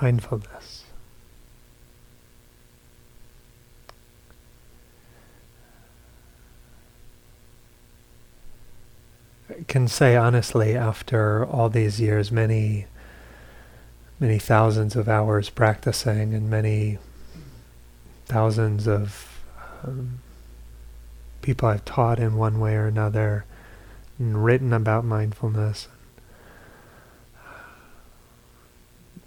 mindfulness. I can say honestly, after all these years, many, many thousands of hours practicing and many thousands of um, people I've taught in one way or another and written about mindfulness,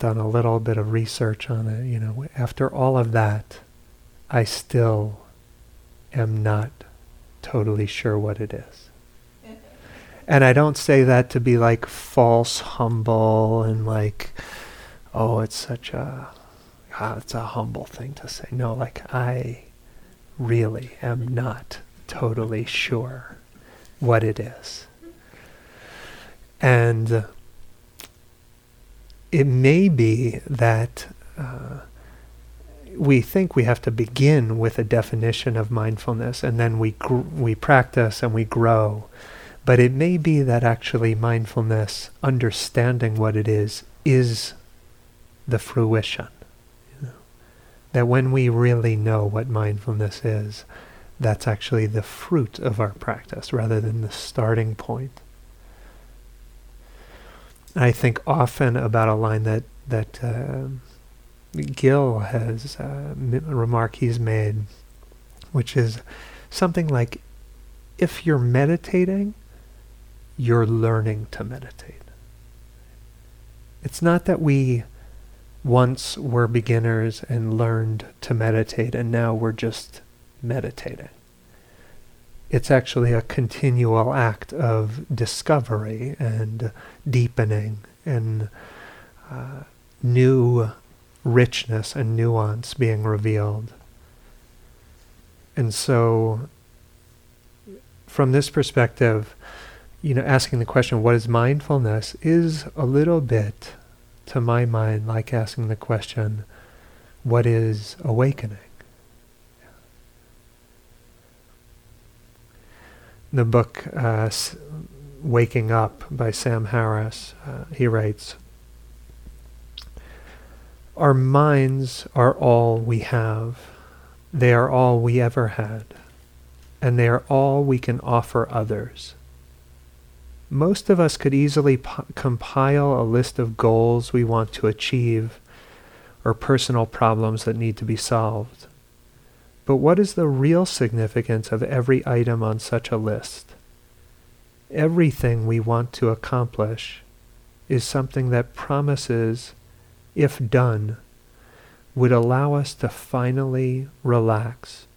done a little bit of research on it, you know, after all of that, I still am not totally sure what it is. And I don't say that to be like false humble and like, oh, it's such a, ah, it's a humble thing to say. No, like I really am not totally sure what it is. And it may be that uh, we think we have to begin with a definition of mindfulness and then we, gr- we practice and we grow. But it may be that actually mindfulness, understanding what it is, is the fruition. You know? That when we really know what mindfulness is, that's actually the fruit of our practice rather than the starting point. I think often about a line that that uh, Gil has uh, a remark he's made, which is something like, "If you're meditating, you're learning to meditate." It's not that we once were beginners and learned to meditate, and now we're just meditating. It's actually a continual act of discovery and deepening and uh, new richness and nuance being revealed. And so, from this perspective, you know, asking the question, what is mindfulness, is a little bit, to my mind, like asking the question, what is awakening? The book uh, Waking Up by Sam Harris, uh, he writes Our minds are all we have, they are all we ever had, and they are all we can offer others. Most of us could easily compile a list of goals we want to achieve or personal problems that need to be solved. But what is the real significance of every item on such a list? Everything we want to accomplish is something that promises, if done, would allow us to finally relax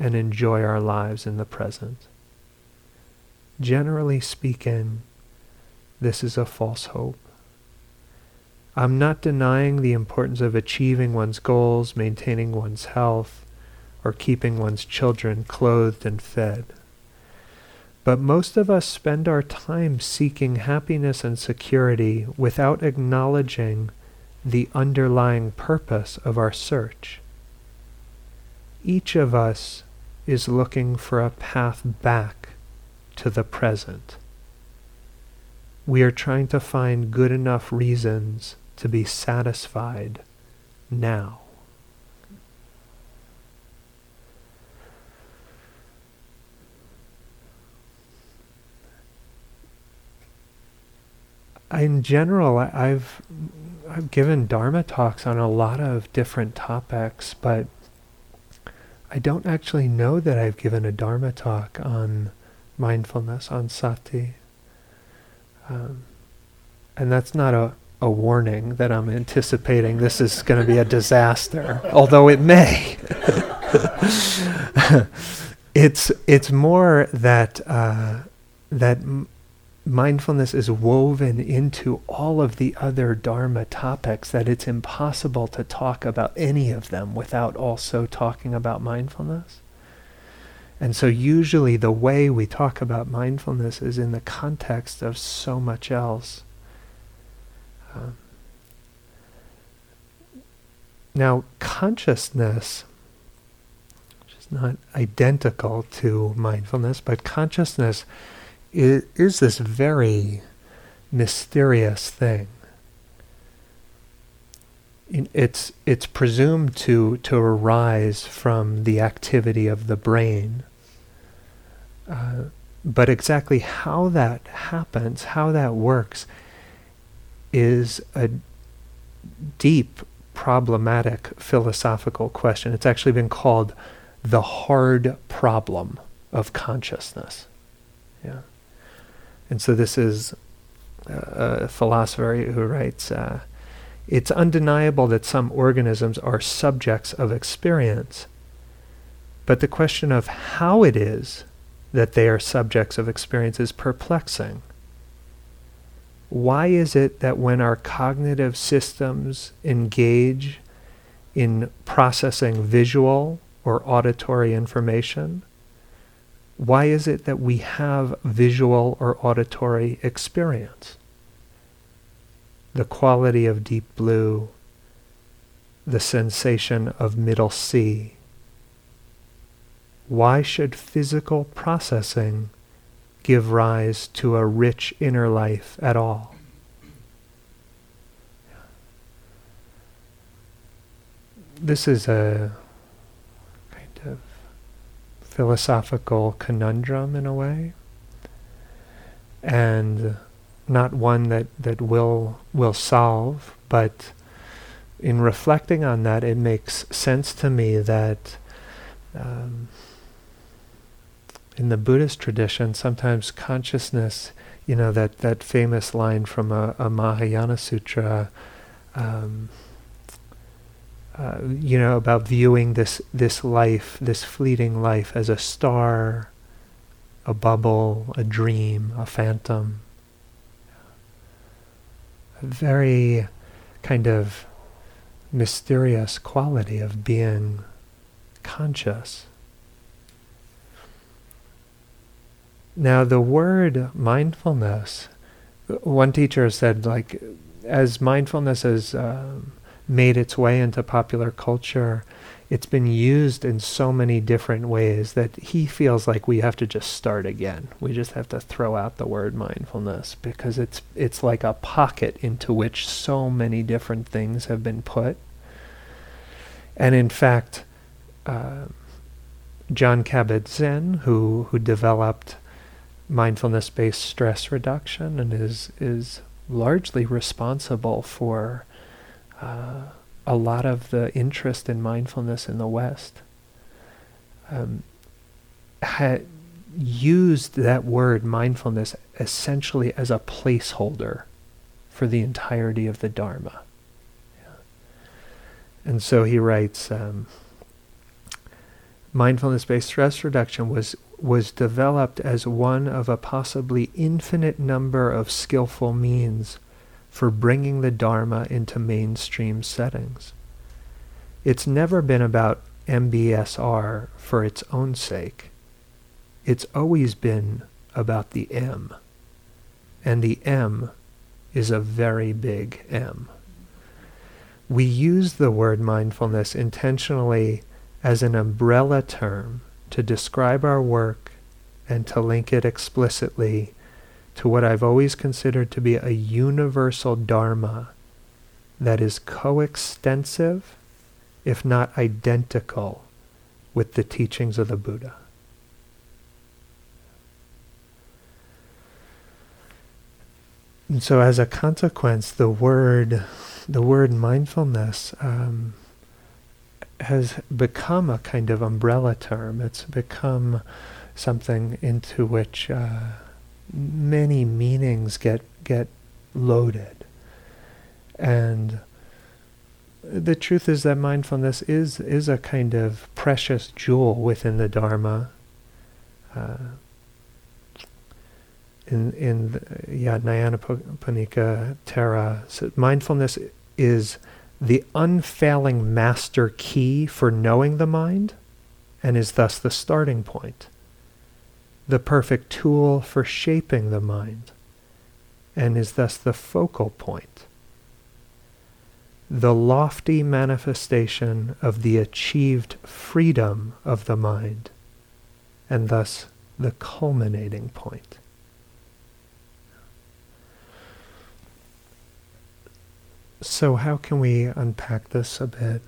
and enjoy our lives in the present. Generally speaking, this is a false hope. I'm not denying the importance of achieving one's goals, maintaining one's health, or keeping one's children clothed and fed. But most of us spend our time seeking happiness and security without acknowledging the underlying purpose of our search. Each of us is looking for a path back to the present. We are trying to find good enough reasons to be satisfied now. In general, I've I've given Dharma talks on a lot of different topics, but I don't actually know that I've given a Dharma talk on mindfulness, on sati. Um, and that's not a, a warning that I'm anticipating this is going to be a disaster, although it may. it's it's more that uh, that mindfulness is woven into all of the other Dharma topics that it's impossible to talk about any of them without also talking about mindfulness. And so, usually, the way we talk about mindfulness is in the context of so much else. Um, now, consciousness, which is not identical to mindfulness, but consciousness is, is this very mysterious thing. it's it's presumed to to arise from the activity of the brain. Uh, but exactly how that happens, how that works, is a deep, problematic philosophical question. It's actually been called the hard problem of consciousness. Yeah. And so this is a philosopher who writes, uh, it's undeniable that some organisms are subjects of experience, but the question of how it is that they are subjects of experience is perplexing. Why is it that when our cognitive systems engage in processing visual or auditory information, why is it that we have visual or auditory experience? The quality of deep blue, the sensation of middle C. Why should physical processing give rise to a rich inner life at all? This is a philosophical conundrum in a way, and not one that, that will will solve, but in reflecting on that, it makes sense to me that um, in the Buddhist tradition, sometimes consciousness, you know, that, that famous line from a, a Mahayana sutra, um, uh, you know, about viewing this this life, this fleeting life, as a star, a bubble, a dream, a phantom. A very kind of mysterious quality of being conscious. Now, the word mindfulness, one teacher said, like, as mindfulness is. Um, made its way into popular culture, it's been used in so many different ways that he feels like we have to just start again. We just have to throw out the word mindfulness because it's it's like a pocket into which so many different things have been put. And in fact, uh, Jon Kabat-Zinn, who who developed mindfulness-based stress reduction and is is largely responsible for uh, a lot of the interest in mindfulness in the West um, had used that word mindfulness essentially as a placeholder for the entirety of the Dharma. And so he writes, um, mindfulness-based stress reduction was was developed as one of a possibly infinite number of skillful means for bringing the Dharma into mainstream settings. It's never been about MBSR for its own sake. It's always been about the M. And the M is a very big M. We use the word mindfulness intentionally as an umbrella term to describe our work and to link it explicitly to what I've always considered to be a universal Dharma that is coextensive, if not identical, with the teachings of the Buddha. And so, as a consequence, the word, the word mindfulness, um, has become a kind of umbrella term. It's become something into which uh, many meanings get get loaded. And the truth is that mindfulness is is a kind of precious jewel within the Dharma. Uh, in in the, yeah Nyanaponika Thera, so mindfulness is the unfailing master key for knowing the mind, and is thus the starting point the perfect tool for shaping the mind, and is thus the focal point. The lofty manifestation of the achieved freedom of the mind, and thus the culminating point. So, how can we unpack this a bit?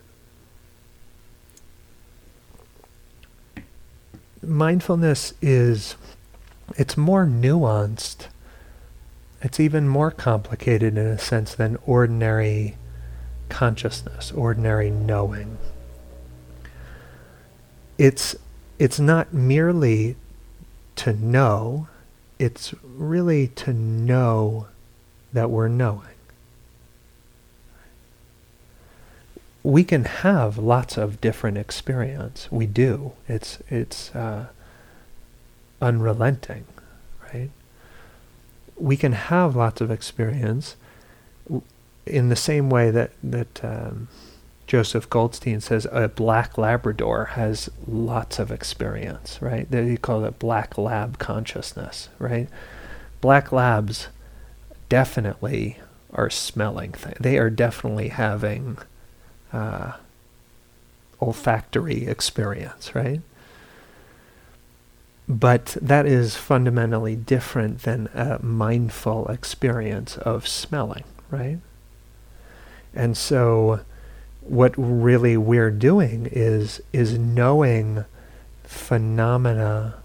Mindfulness is it's more nuanced. It's even more complicated in a sense than ordinary consciousness, ordinary knowing. It's it's not merely to know, it's really to know that we're knowing. We can have lots of different experience. We do. It's it's uh, unrelenting, right? We can have lots of experience in the same way that that um, Joseph Goldstein says a black Labrador has lots of experience, right? They call it black lab consciousness, right? Black labs definitely are smelling. Th- they are definitely having uh, olfactory experience, right? But that is fundamentally different than a mindful experience of smelling, right? And so what really we're doing is is knowing phenomena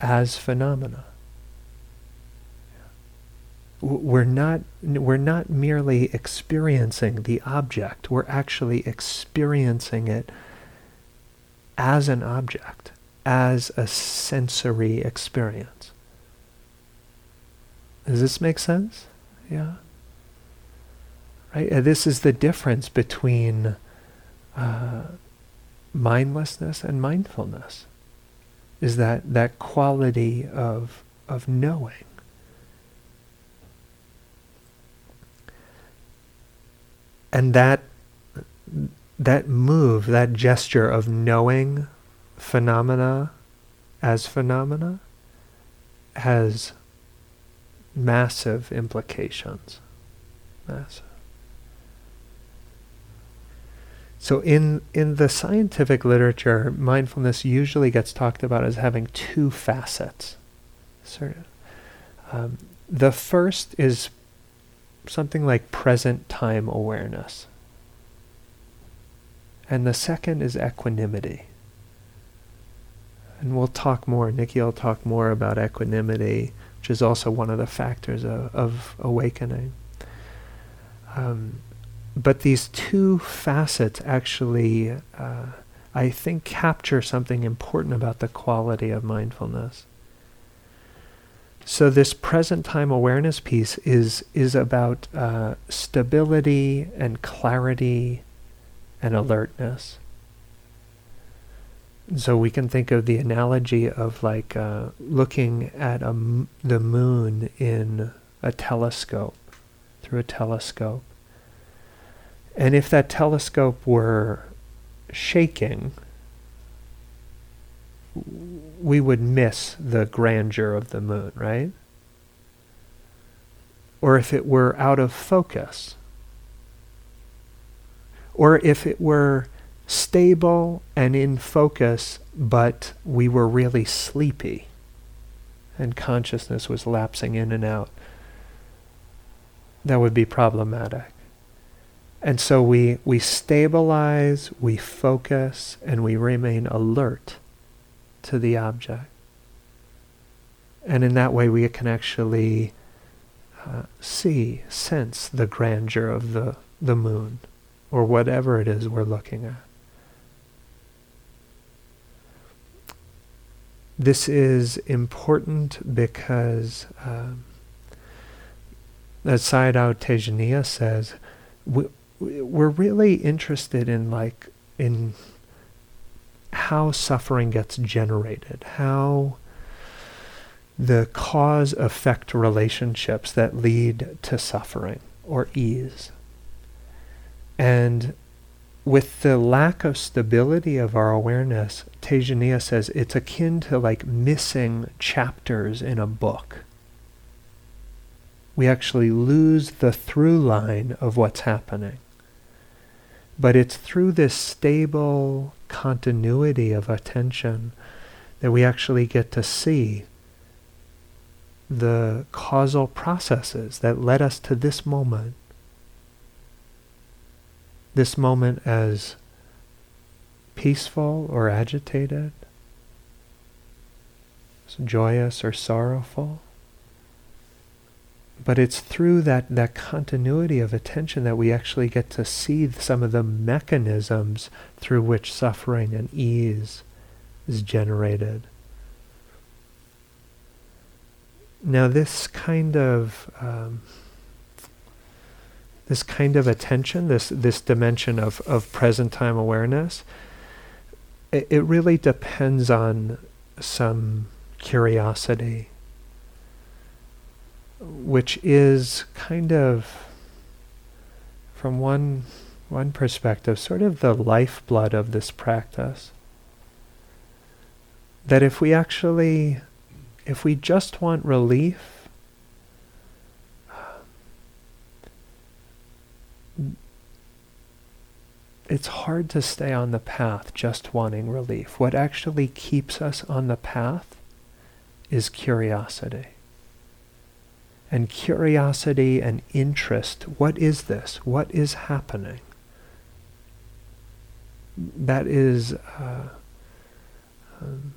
as phenomena we're not we're not merely experiencing the object we're actually experiencing it as an object as a sensory experience. Does this make sense? Yeah? Right? Uh, this is the difference between uh, mindlessness and mindfulness is that that quality of of knowing and that that move, that gesture of knowing phenomena as phenomena has massive implications. Massive. So in in the scientific literature, mindfulness usually gets talked about as having two facets. Sort of. Um, the first is something like present time awareness. And the second is equanimity. And we'll talk more, Nikki will talk more about equanimity, which is also one of the factors of, of awakening. Um, but these two facets actually, uh, I think, capture something important about the quality of mindfulness. So this present time awareness piece is is about uh, stability and clarity and alertness. So we can think of the analogy of like uh, looking at m- the moon in a telescope, through a telescope. And if that telescope were shaking, we would miss the grandeur of the moon, right? Or if it were out of focus. Or if it were stable and in focus, but we were really sleepy and consciousness was lapsing in and out. That would be problematic. And so we, we stabilize, we focus, and we remain alert to the object. And in that way, we can actually uh, see, sense the grandeur of the, the moon or whatever it is we're looking at. This is important because, um, as Sayadaw Tejaniya says, we, we're really interested in like in how suffering gets generated, how the cause effect relationships that lead to suffering or ease. And with the lack of stability of our awareness, Tejaniya says it's akin to like missing chapters in a book. We actually lose the through line of what's happening. But it's through this stable continuity of attention that we actually get to see the causal processes that led us to this moment. this moment as peaceful or agitated, joyous or sorrowful. But it's through that, that continuity of attention that we actually get to see some of the mechanisms through which suffering and ease is generated. Now, this kind of um, this kind of attention, this this dimension of of present time awareness, it, it really depends on some curiosity, which is kind of, from one one perspective, sort of the lifeblood of this practice. That if we actually if we just want relief, it's hard to stay on the path just wanting relief. What actually keeps us on the path is curiosity. And curiosity and interest what is this? What is happening? That is. Uh, um,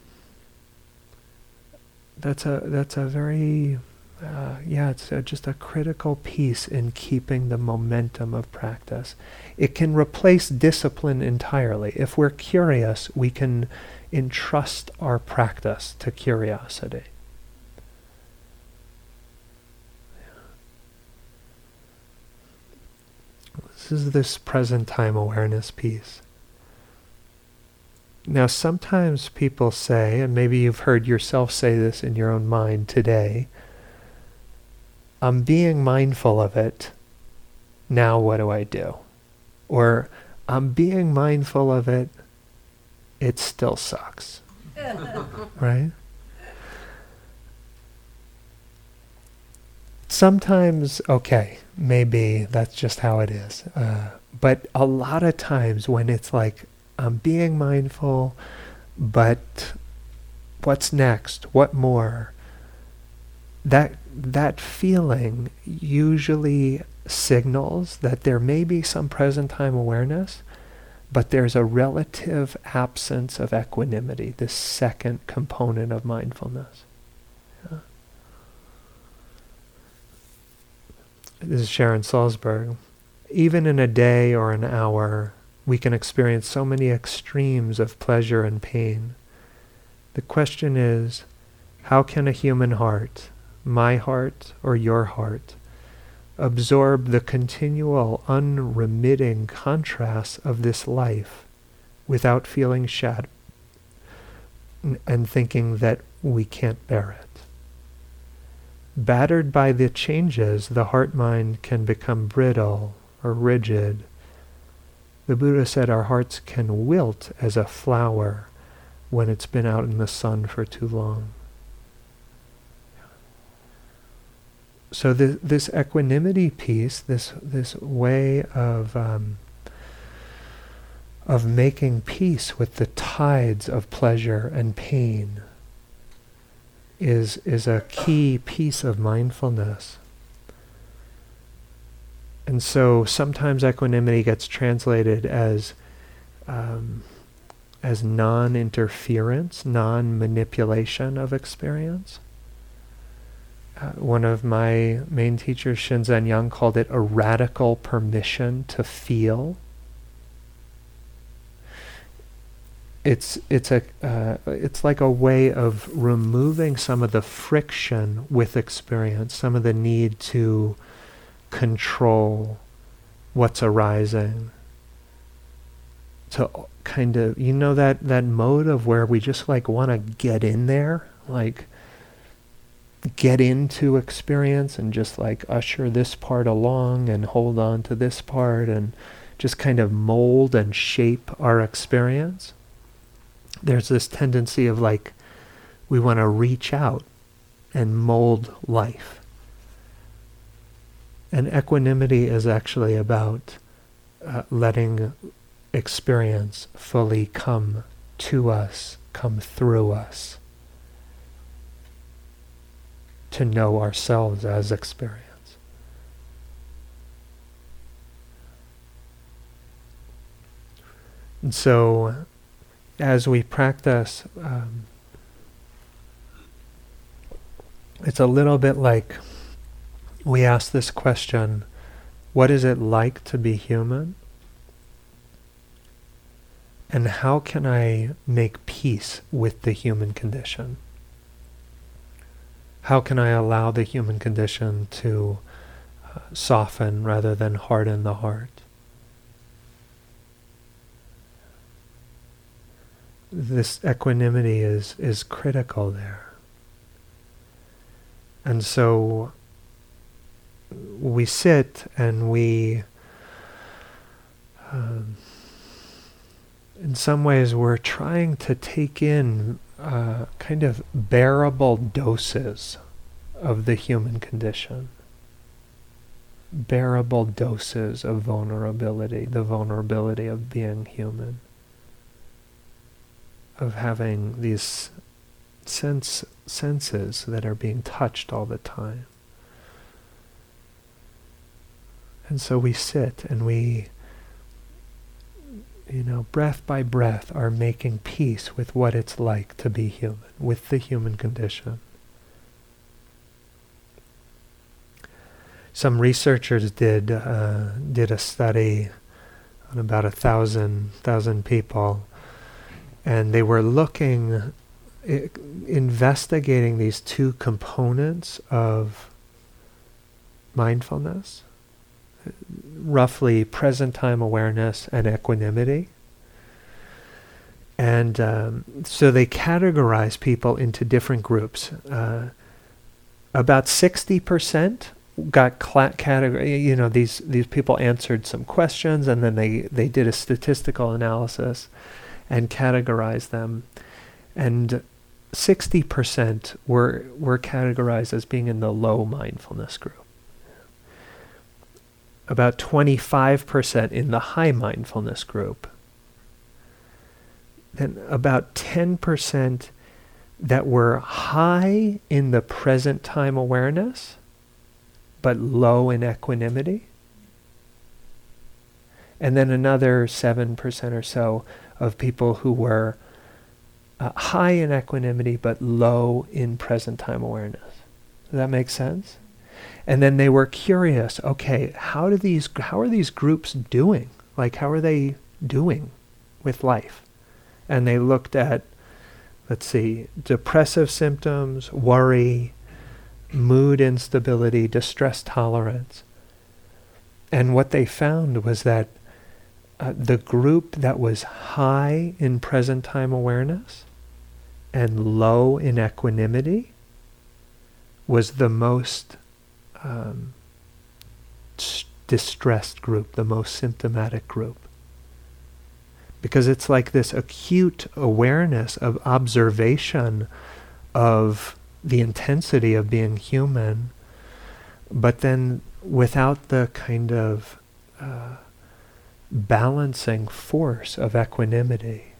that's a that's a very uh, yeah it's a, just a critical piece in keeping the momentum of practice it can replace discipline entirely if we're curious we can entrust our practice to curiosity is this present time awareness piece now, sometimes people say, and maybe you've heard yourself say this in your own mind today, I'm being mindful of it. Now, what do I do? Or, I'm being mindful of it. It still sucks. right? Sometimes, okay, maybe that's just how it is. Uh, but a lot of times when it's like, I'm being mindful, but what's next? What more? That that feeling usually signals that there may be some present time awareness, but there's a relative absence of equanimity, this second component of mindfulness. This is Sharon Salzberg. Even in a day or an hour, we can experience so many extremes of pleasure and pain. The question is, how can a human heart, my heart or your heart, absorb the continual, unremitting contrasts of this life without feeling shattered and thinking that we can't bear it? Battered by the changes, the heart mind can become brittle or rigid the Buddha said our hearts can wilt as a flower when it's been out in the sun for too long. So the, this equanimity piece, this this way of um, of making peace with the tides of pleasure and pain, is is a key piece of mindfulness. And so sometimes equanimity gets translated as um, as non-interference, non-manipulation of experience. Uh, one of my main teachers, Shinzen Young, called it a radical permission to feel. It's it's a uh, it's like a way of removing some of the friction with experience, some of the need to control what's arising. To kind of you know that that mode of where we just like want to get in there? Like get into experience and just like usher this part along and hold on to this part and just kind of mold and shape our experience there's this tendency of like we want to reach out and mold life and equanimity is actually about uh, letting experience fully come to us, come through us, to know ourselves as experience. And so, as we practice, um, it's a little bit like we ask this question what is it like to be human? And how can I make peace with the human condition? How can I allow the human condition to uh, soften rather than harden the heart? This equanimity is, is critical there. And so we sit and we, um, in some ways, we're trying to take in uh, kind of bearable doses of the human condition. Bearable doses of vulnerability, the vulnerability of being human, of having these sense senses that are being touched all the time. And so we sit and we, you know, breath by breath are making peace with what it's like to be human, with the human condition. Some researchers did uh, did a study on about a thousand thousand people, and they were looking investigating these two components of mindfulness, roughly present time awareness and equanimity. And um, so they categorize people into different groups. Uh, about 60% got cla- category, you know, these, these people answered some questions and then they, they did a statistical analysis and categorize them. And 60% were, were categorized as being in the low mindfulness group. About 25% in the high mindfulness group. Then about 10% that were high in the present time awareness, but low in equanimity. And then another 7% or so of people who were uh, high in equanimity but low in present time awareness. Does that make sense? And then they were curious, okay, how do these how are these groups doing? Like how are they doing with life? And they looked at let's see, depressive symptoms, worry, mood instability, distress tolerance. And what they found was that uh, the group that was high in present time awareness and low in equanimity was the most um, distressed group, the most symptomatic group. Because it's like this acute awareness of observation of the intensity of being human, but then without the kind of uh, balancing force of equanimity.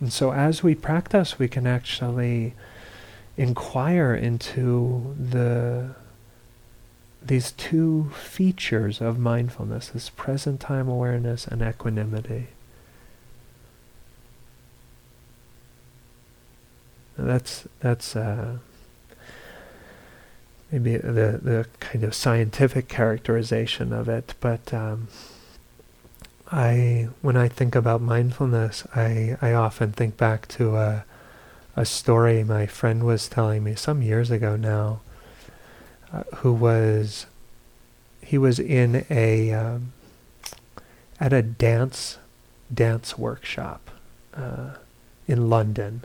And so as we practice, we can actually inquire into the these two features of mindfulness, this present time awareness and equanimity. That's that's uh, maybe the the kind of scientific characterization of it, but um, I when I think about mindfulness, I I often think back to a a story my friend was telling me some years ago now, uh, who was he was in a um, at a dance dance workshop uh, in London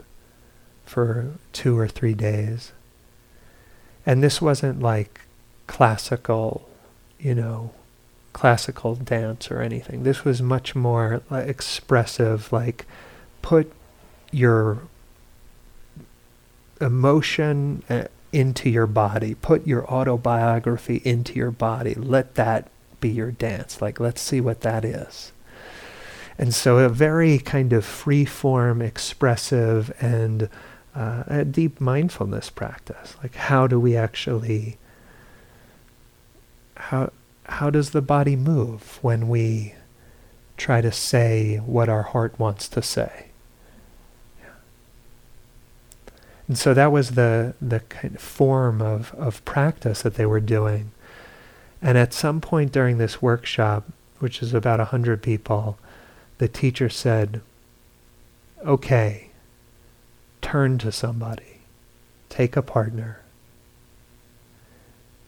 for two or three days, and this wasn't like classical, you know, classical dance or anything. This was much more like, expressive, like put your emotion uh, into your body, put your autobiography into your body. Let that be your dance. Like, let's see what that is. And so, a very kind of free form, expressive, and uh, a deep mindfulness practice. Like, how do we actually, how, how does the body move when we try to say what our heart wants to say. And so that was the, the kind of form of, of practice that they were doing. And at some point during this workshop, which is about 100 people, the teacher said, okay, turn to somebody, take a partner,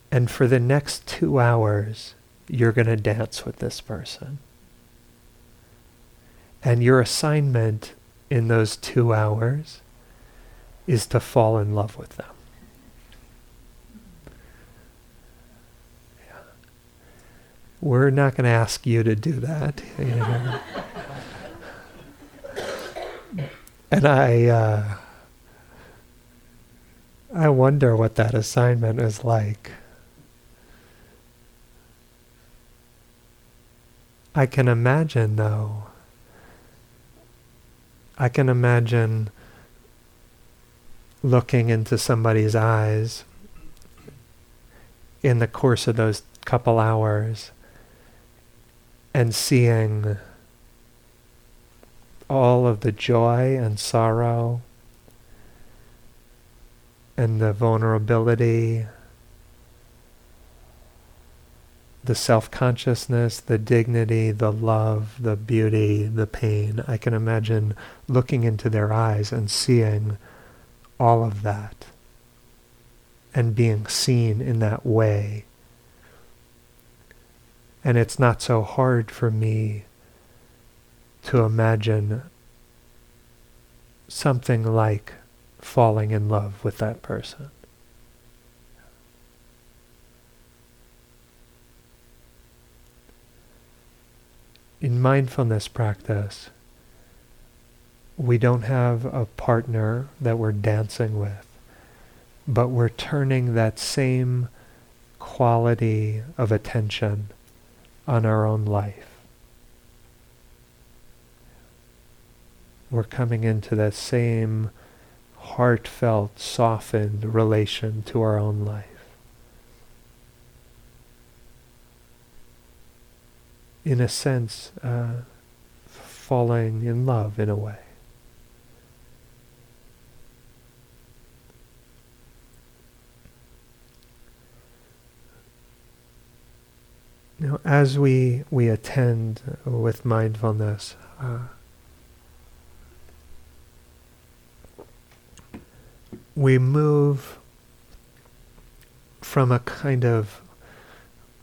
and for the next two hours, you're going to dance with this person. And your assignment in those two hours is to fall in love with them. Yeah. We're not going to ask you to do that. You know. and I, uh, I wonder what that assignment is like. I can imagine, though. I can imagine looking into somebody's eyes in the course of those couple hours and seeing all of the joy and sorrow and the vulnerability the self consciousness, the dignity, the love, the beauty, the pain. I can imagine looking into their eyes and seeing all of that and being seen in that way. And it's not so hard for me to imagine something like falling in love with that person. in mindfulness practice, we don't have a partner that we're dancing with, but we're turning that same quality of attention on our own life. We're coming into that same heartfelt, softened relation to our own life. in a sense, uh, falling in love in a way. Now, as we we attend with mindfulness, uh, we move from a kind of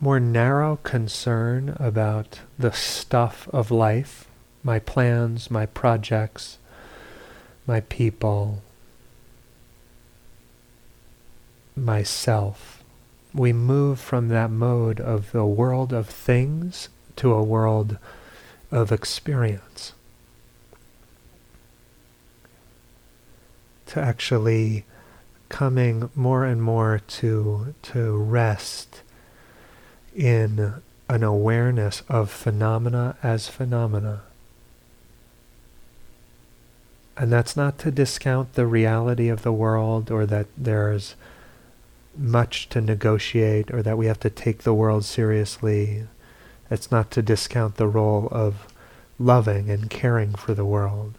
more narrow concern about the stuff of life, my plans, my projects, my people, myself. We move from that mode of the world of things to a world of experience. To actually coming more and more to to rest in an awareness of phenomena as phenomena. And that's not to discount the reality of the world or that there's much to negotiate or that we have to take the world seriously. It's not to discount the role of loving and caring for the world.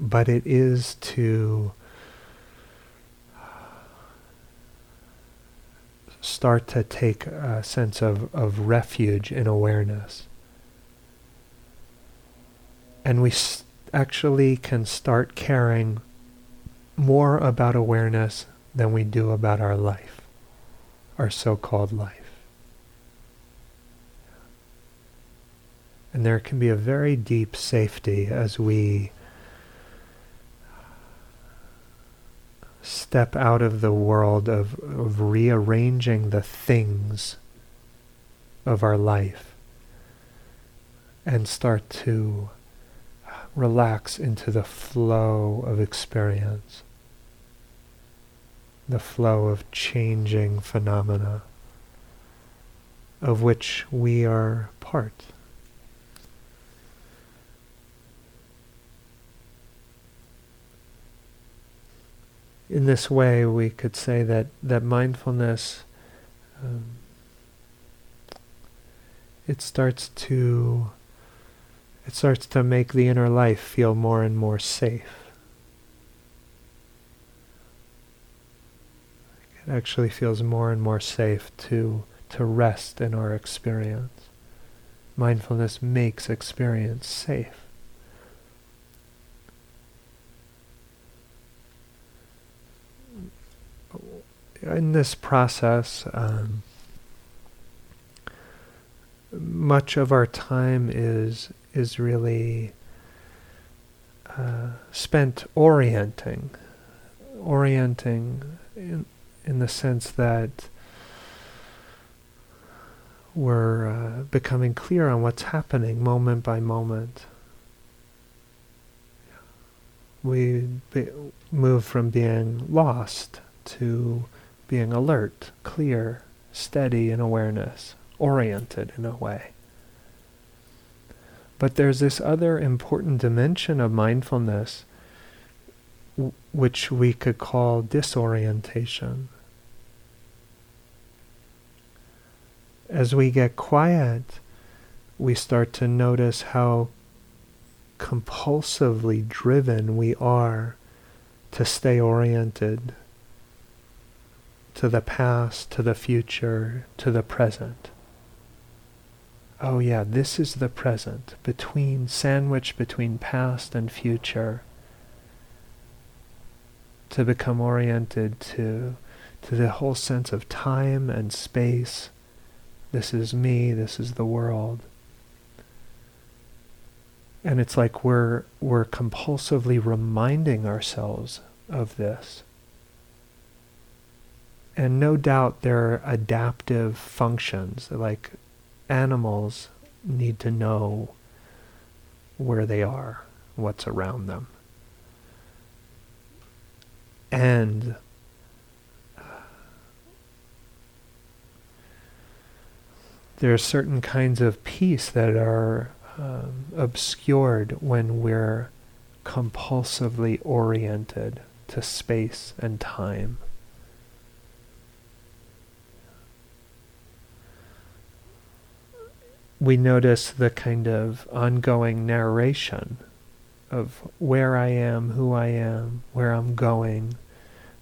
But it is to start to take a sense of, of refuge in awareness. And we actually can start caring more about awareness than we do about our life, our so-called life. And there can be a very deep safety as we step out of the world of, of rearranging the things of our life and start to relax into the flow of experience, the flow of changing phenomena of which we are part. In this way, we could say that, that mindfulness um, it starts to it starts to make the inner life feel more and more safe. It actually feels more and more safe to to rest in our experience. Mindfulness makes experience safe. In this process, um, much of our time is is really uh, spent orienting, orienting in, in the sense that we're uh, becoming clear on what's happening moment by moment. We be, move from being lost to being alert, clear, steady in awareness, oriented in a way. But there's this other important dimension of mindfulness w- which we could call disorientation. As we get quiet, we start to notice how compulsively driven we are to stay oriented to the past, to the future, to the present oh yeah, this is the present, between, sandwich between past and future, to become oriented to, to the whole sense of time and space. This is me, this is the world. And it's like we're, we're compulsively reminding ourselves of this. And no doubt there are adaptive functions, like animals need to know where they are, what's around them. And there are certain kinds of peace that are um, obscured when we're compulsively oriented to space and time. We notice the kind of ongoing narration of where I am, who I am, where I'm going,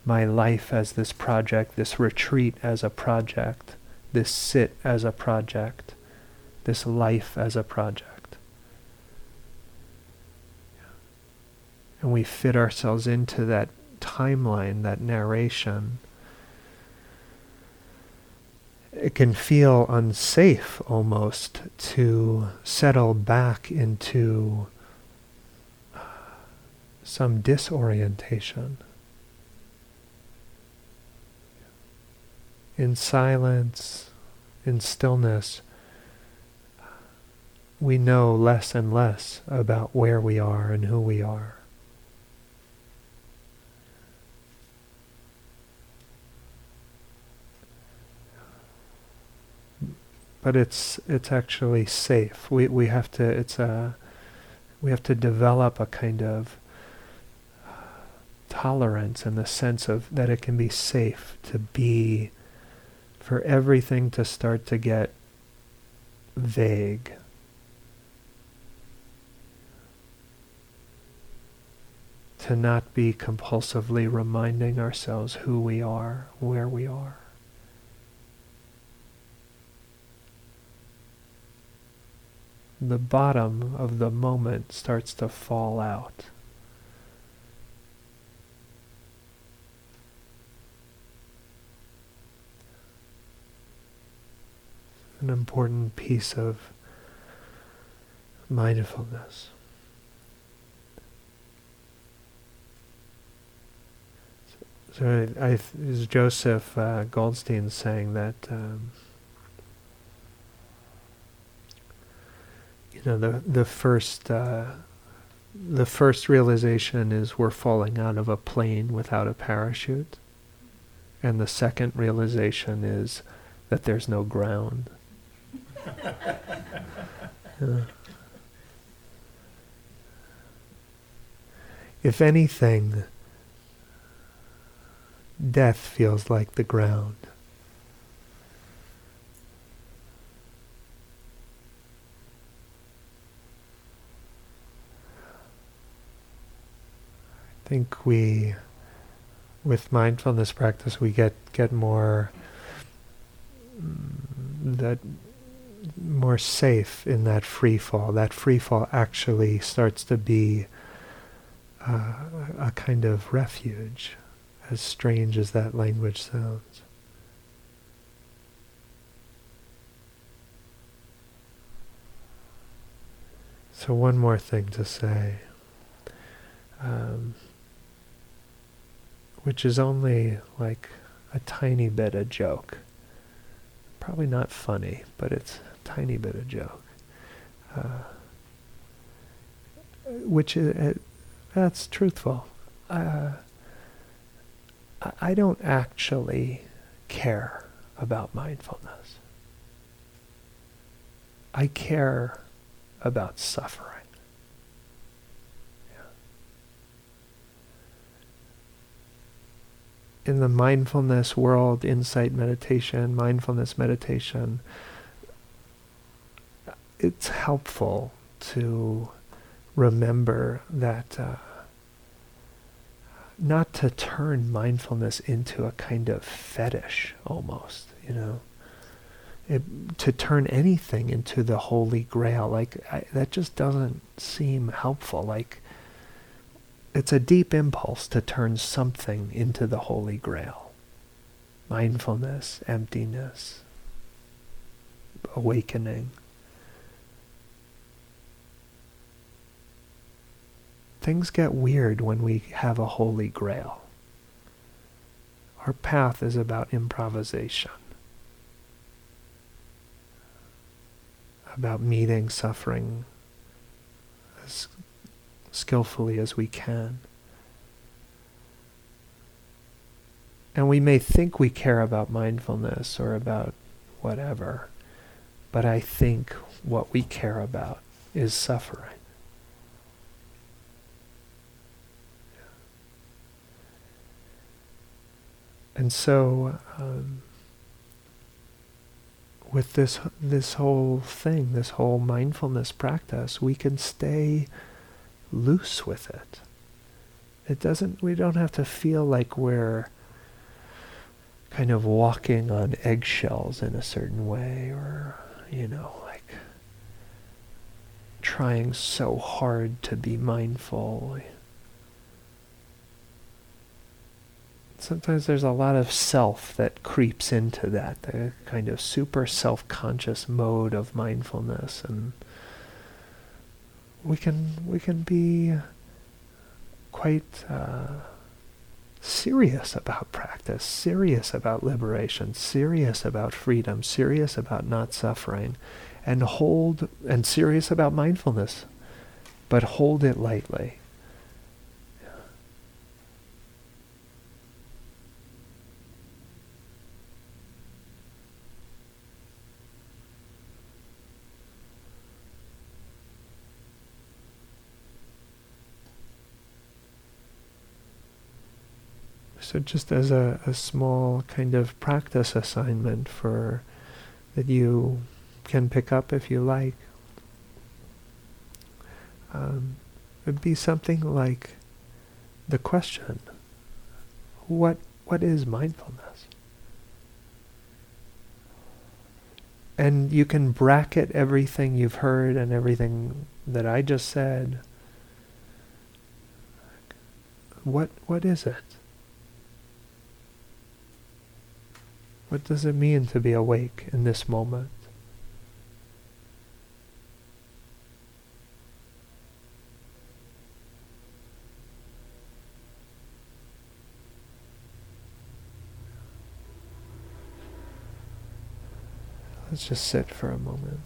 my life as this project, this retreat as a project, this sit as a project, this life as a project. And we fit ourselves into that timeline, that narration it can feel unsafe almost to settle back into some disorientation. In silence, in stillness, we know less and less about where we are and who we are. But it's it's actually safe. We we have to it's a we have to develop a kind of uh, tolerance in the sense of that it can be safe to be for everything to start to get vague. To not be compulsively reminding ourselves who we are, where we are. The bottom of the moment starts to fall out. An important piece of mindfulness. So I, I, is Joseph uh, Goldstein saying that um, you know the the first uh, the first realization is we're falling out of a plane without a parachute, and the second realization is that there's no ground. yeah. If anything, death feels like the ground. Think we, with mindfulness practice, we get get more mm, that more safe in that free fall. That free fall actually starts to be uh, a kind of refuge, as strange as that language sounds. So one more thing to say, um, which is only like a tiny bit a joke. Probably not funny, but it's a tiny bit of joke. Uh, which is, uh, that's truthful. Uh, I don't actually care about mindfulness. I care about suffering. In the mindfulness world, insight meditation, mindfulness meditation, it's helpful to remember that uh, not to turn mindfulness into a kind of fetish almost, you know? It, to turn anything into the holy grail like I, that just doesn't seem helpful like it's a deep impulse to turn something into the holy grail. Mindfulness emptiness awakening. Things get weird when we have a holy grail. Our path is about improvisation about meeting suffering as skillfully as we can. And we may think we care about mindfulness or about whatever, but I think what we care about is suffering. And so, um, with this this whole thing, this whole mindfulness practice, we can stay loose with it. It doesn't we don't have to feel like we're kind of walking on eggshells in a certain way or you know like trying so hard to be mindful sometimes there's a lot of self that creeps into that, the kind of super self-conscious mode of mindfulness, and we can we can be quite uh, serious about practice, serious about liberation, serious about freedom, serious about not suffering, and hold and serious about mindfulness, but hold it lightly. So just as a, a small kind of practice assignment for that you can pick up if you like, um, would be something like the question, what what is mindfulness? And you can bracket everything you've heard and everything that I just said. What what is it? What does it mean to be awake in this moment? Let's just sit for a moment.